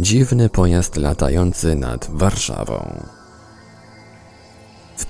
Dziwny pojazd latający nad Warszawą.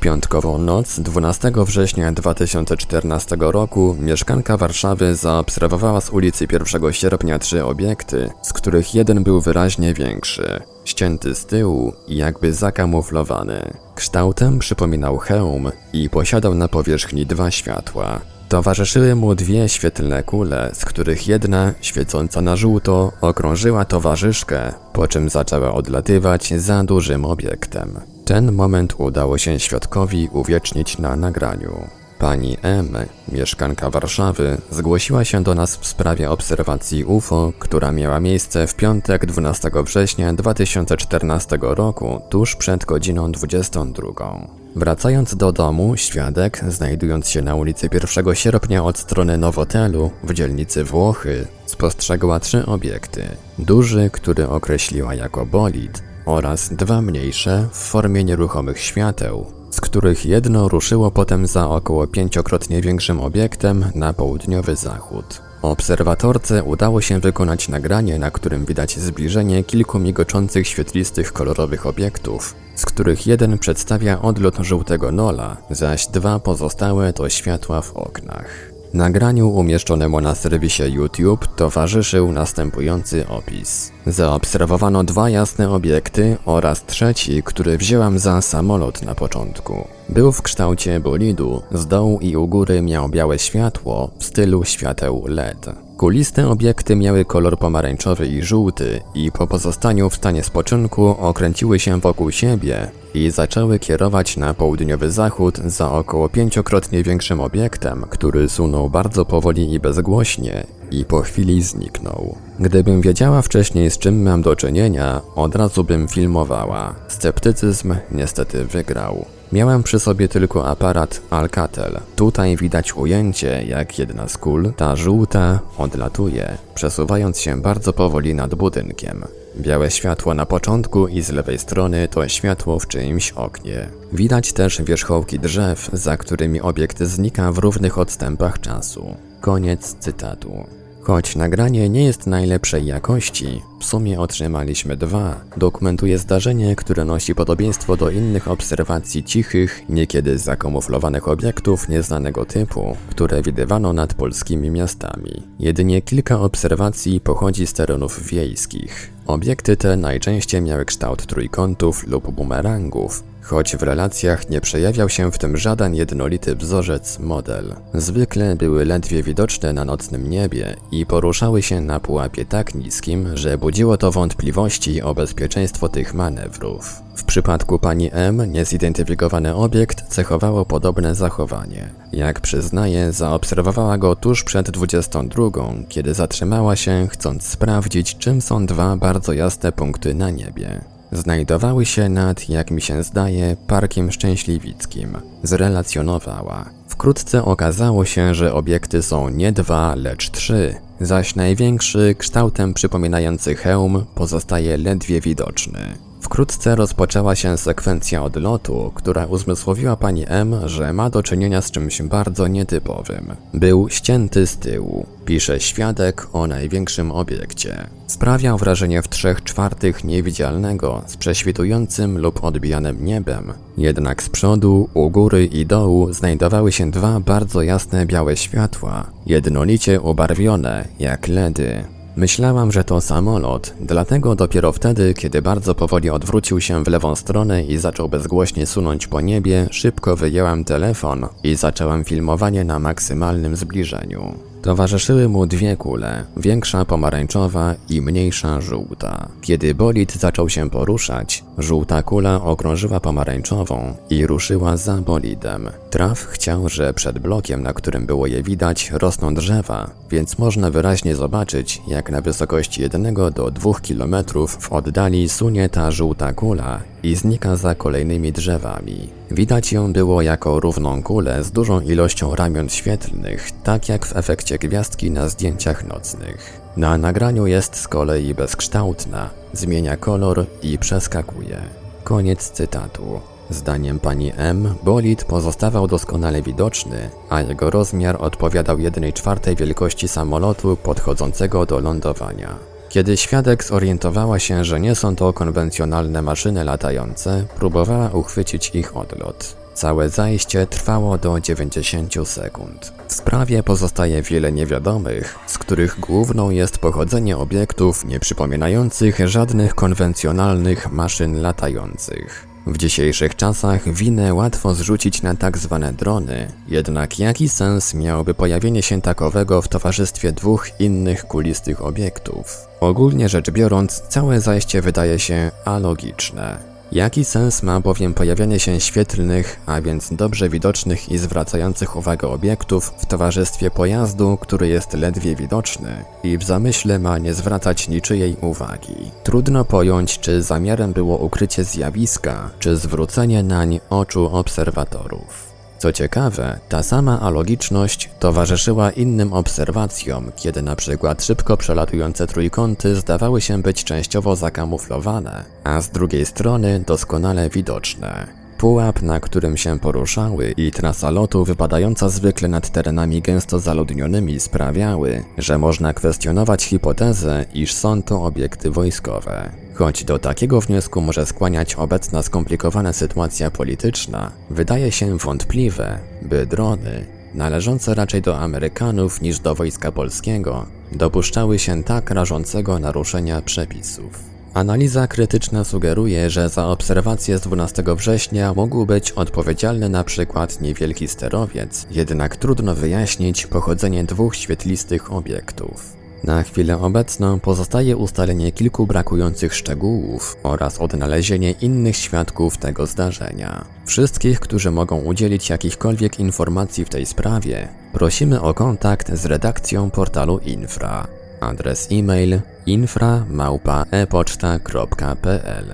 Piątkową noc 12 września 2014 roku mieszkanka Warszawy zaobserwowała z ulicy 1 sierpnia trzy obiekty, z których jeden był wyraźnie większy, ścięty z tyłu i jakby zakamuflowany. Kształtem przypominał hełm i posiadał na powierzchni dwa światła. Towarzyszyły mu dwie świetlne kule, z których jedna, świecąca na żółto, okrążyła towarzyszkę, po czym zaczęła odlatywać za dużym obiektem. Ten moment udało się świadkowi uwiecznić na nagraniu. Pani M, mieszkanka Warszawy, zgłosiła się do nas w sprawie obserwacji UFO, która miała miejsce w piątek 12 września 2014 roku, tuż przed godziną 22. Wracając do domu, świadek, znajdując się na ulicy 1 sierpnia od strony Nowotelu w dzielnicy Włochy, spostrzegła trzy obiekty. Duży, który określiła jako bolid, oraz dwa mniejsze w formie nieruchomych świateł, z których jedno ruszyło potem za około pięciokrotnie większym obiektem na południowy zachód. Obserwatorce udało się wykonać nagranie, na którym widać zbliżenie kilku migoczących świetlistych kolorowych obiektów, z których jeden przedstawia odlot żółtego nola, zaś dwa pozostałe to światła w oknach. Nagraniu umieszczonemu na serwisie YouTube towarzyszył następujący opis. Zaobserwowano dwa jasne obiekty oraz trzeci, który wzięłam za samolot na początku. Był w kształcie bolidu, z dołu i u góry miał białe światło w stylu świateł LED. Kuliste obiekty miały kolor pomarańczowy i żółty i po pozostaniu w stanie spoczynku okręciły się wokół siebie i zaczęły kierować na południowy zachód za około pięciokrotnie większym obiektem, który sunął bardzo powoli i bezgłośnie i po chwili zniknął. Gdybym wiedziała wcześniej z czym mam do czynienia, od razu bym filmowała. Sceptycyzm niestety wygrał. Miałem przy sobie tylko aparat Alcatel. Tutaj widać ujęcie, jak jedna z kul, ta żółta, odlatuje, przesuwając się bardzo powoli nad budynkiem. Białe światło na początku i z lewej strony to światło w czyimś oknie. Widać też wierzchołki drzew, za którymi obiekt znika w równych odstępach czasu. Koniec cytatu. Choć nagranie nie jest najlepszej jakości, w sumie otrzymaliśmy dwa, dokumentuje zdarzenie, które nosi podobieństwo do innych obserwacji cichych, niekiedy zakamuflowanych obiektów nieznanego typu, które widywano nad polskimi miastami. Jedynie kilka obserwacji pochodzi z terenów wiejskich. Obiekty te najczęściej miały kształt trójkątów lub bumerangów, choć w relacjach nie przejawiał się w tym żaden jednolity wzorzec, model. Zwykle były ledwie widoczne na nocnym niebie i poruszały się na pułapie tak niskim, że budziło to wątpliwości o bezpieczeństwo tych manewrów. W przypadku pani M niezidentyfikowany obiekt cechowało podobne zachowanie. Jak przyznaje, zaobserwowała go tuż przed 22, kiedy zatrzymała się, chcąc sprawdzić, czym są dwa bardzo jasne punkty na niebie znajdowały się nad, jak mi się zdaje, Parkiem Szczęśliwickim. Zrelacjonowała. Wkrótce okazało się, że obiekty są nie dwa, lecz trzy, zaś największy, kształtem przypominający hełm, pozostaje ledwie widoczny. Wkrótce rozpoczęła się sekwencja odlotu, która uzmysłowiła pani M, że ma do czynienia z czymś bardzo nietypowym. Był ścięty z tyłu, pisze świadek o największym obiekcie. Sprawiał wrażenie w trzech czwartych niewidzialnego, z prześwitującym lub odbijanym niebem. Jednak z przodu, u góry i dołu znajdowały się dwa bardzo jasne białe światła, jednolicie ubarwione, jak ledy. Myślałam, że to samolot, dlatego dopiero wtedy, kiedy bardzo powoli odwrócił się w lewą stronę i zaczął bezgłośnie sunąć po niebie, szybko wyjęłam telefon i zaczęłam filmowanie na maksymalnym zbliżeniu. Towarzyszyły mu dwie kule, większa pomarańczowa i mniejsza żółta. Kiedy bolid zaczął się poruszać, żółta kula okrążyła pomarańczową i ruszyła za bolidem. Traf chciał, że przed blokiem, na którym było je widać, rosną drzewa, więc można wyraźnie zobaczyć, jak na wysokości 1 do 2 km w oddali sunie ta żółta kula i znika za kolejnymi drzewami. Widać ją było jako równą kulę z dużą ilością ramion świetlnych, tak jak w efekcie gwiazdki na zdjęciach nocnych. Na nagraniu jest z kolei bezkształtna, zmienia kolor i przeskakuje. Koniec cytatu. Zdaniem pani M, bolid pozostawał doskonale widoczny, a jego rozmiar odpowiadał 1 czwartej wielkości samolotu podchodzącego do lądowania. Kiedy świadek zorientowała się, że nie są to konwencjonalne maszyny latające, próbowała uchwycić ich odlot. Całe zajście trwało do 90 sekund. W sprawie pozostaje wiele niewiadomych, z których główną jest pochodzenie obiektów nie przypominających żadnych konwencjonalnych maszyn latających. W dzisiejszych czasach winę łatwo zrzucić na tak zwane drony, jednak jaki sens miałoby pojawienie się takowego w towarzystwie dwóch innych kulistych obiektów? Ogólnie rzecz biorąc, całe zajście wydaje się alogiczne. Jaki sens ma bowiem pojawianie się świetlnych, a więc dobrze widocznych i zwracających uwagę obiektów w towarzystwie pojazdu, który jest ledwie widoczny i w zamyśle ma nie zwracać niczyjej uwagi? Trudno pojąć, czy zamiarem było ukrycie zjawiska, czy zwrócenie nań oczu obserwatorów. Co ciekawe, ta sama alogiczność towarzyszyła innym obserwacjom, kiedy na przykład szybko przelatujące trójkąty zdawały się być częściowo zakamuflowane, a z drugiej strony doskonale widoczne. Pułap, na którym się poruszały i trasa lotu wypadająca zwykle nad terenami gęsto zaludnionymi sprawiały, że można kwestionować hipotezę, iż są to obiekty wojskowe. Choć do takiego wniosku może skłaniać obecna skomplikowana sytuacja polityczna, wydaje się wątpliwe, by drony, należące raczej do Amerykanów niż do wojska polskiego, dopuszczały się tak rażącego naruszenia przepisów. Analiza krytyczna sugeruje, że za obserwację z 12 września mógł być odpowiedzialny na przykład niewielki sterowiec, jednak trudno wyjaśnić pochodzenie dwóch świetlistych obiektów. Na chwilę obecną pozostaje ustalenie kilku brakujących szczegółów oraz odnalezienie innych świadków tego zdarzenia. Wszystkich, którzy mogą udzielić jakichkolwiek informacji w tej sprawie, prosimy o kontakt z redakcją portalu Infra. Adres e-mail infra@epoczta.pl.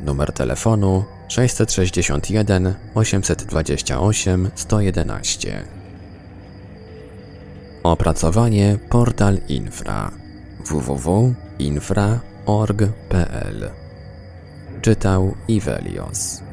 Numer telefonu 661 828 111. Opracowanie Portal Infra. www.infra.org.pl Czytał Ivelios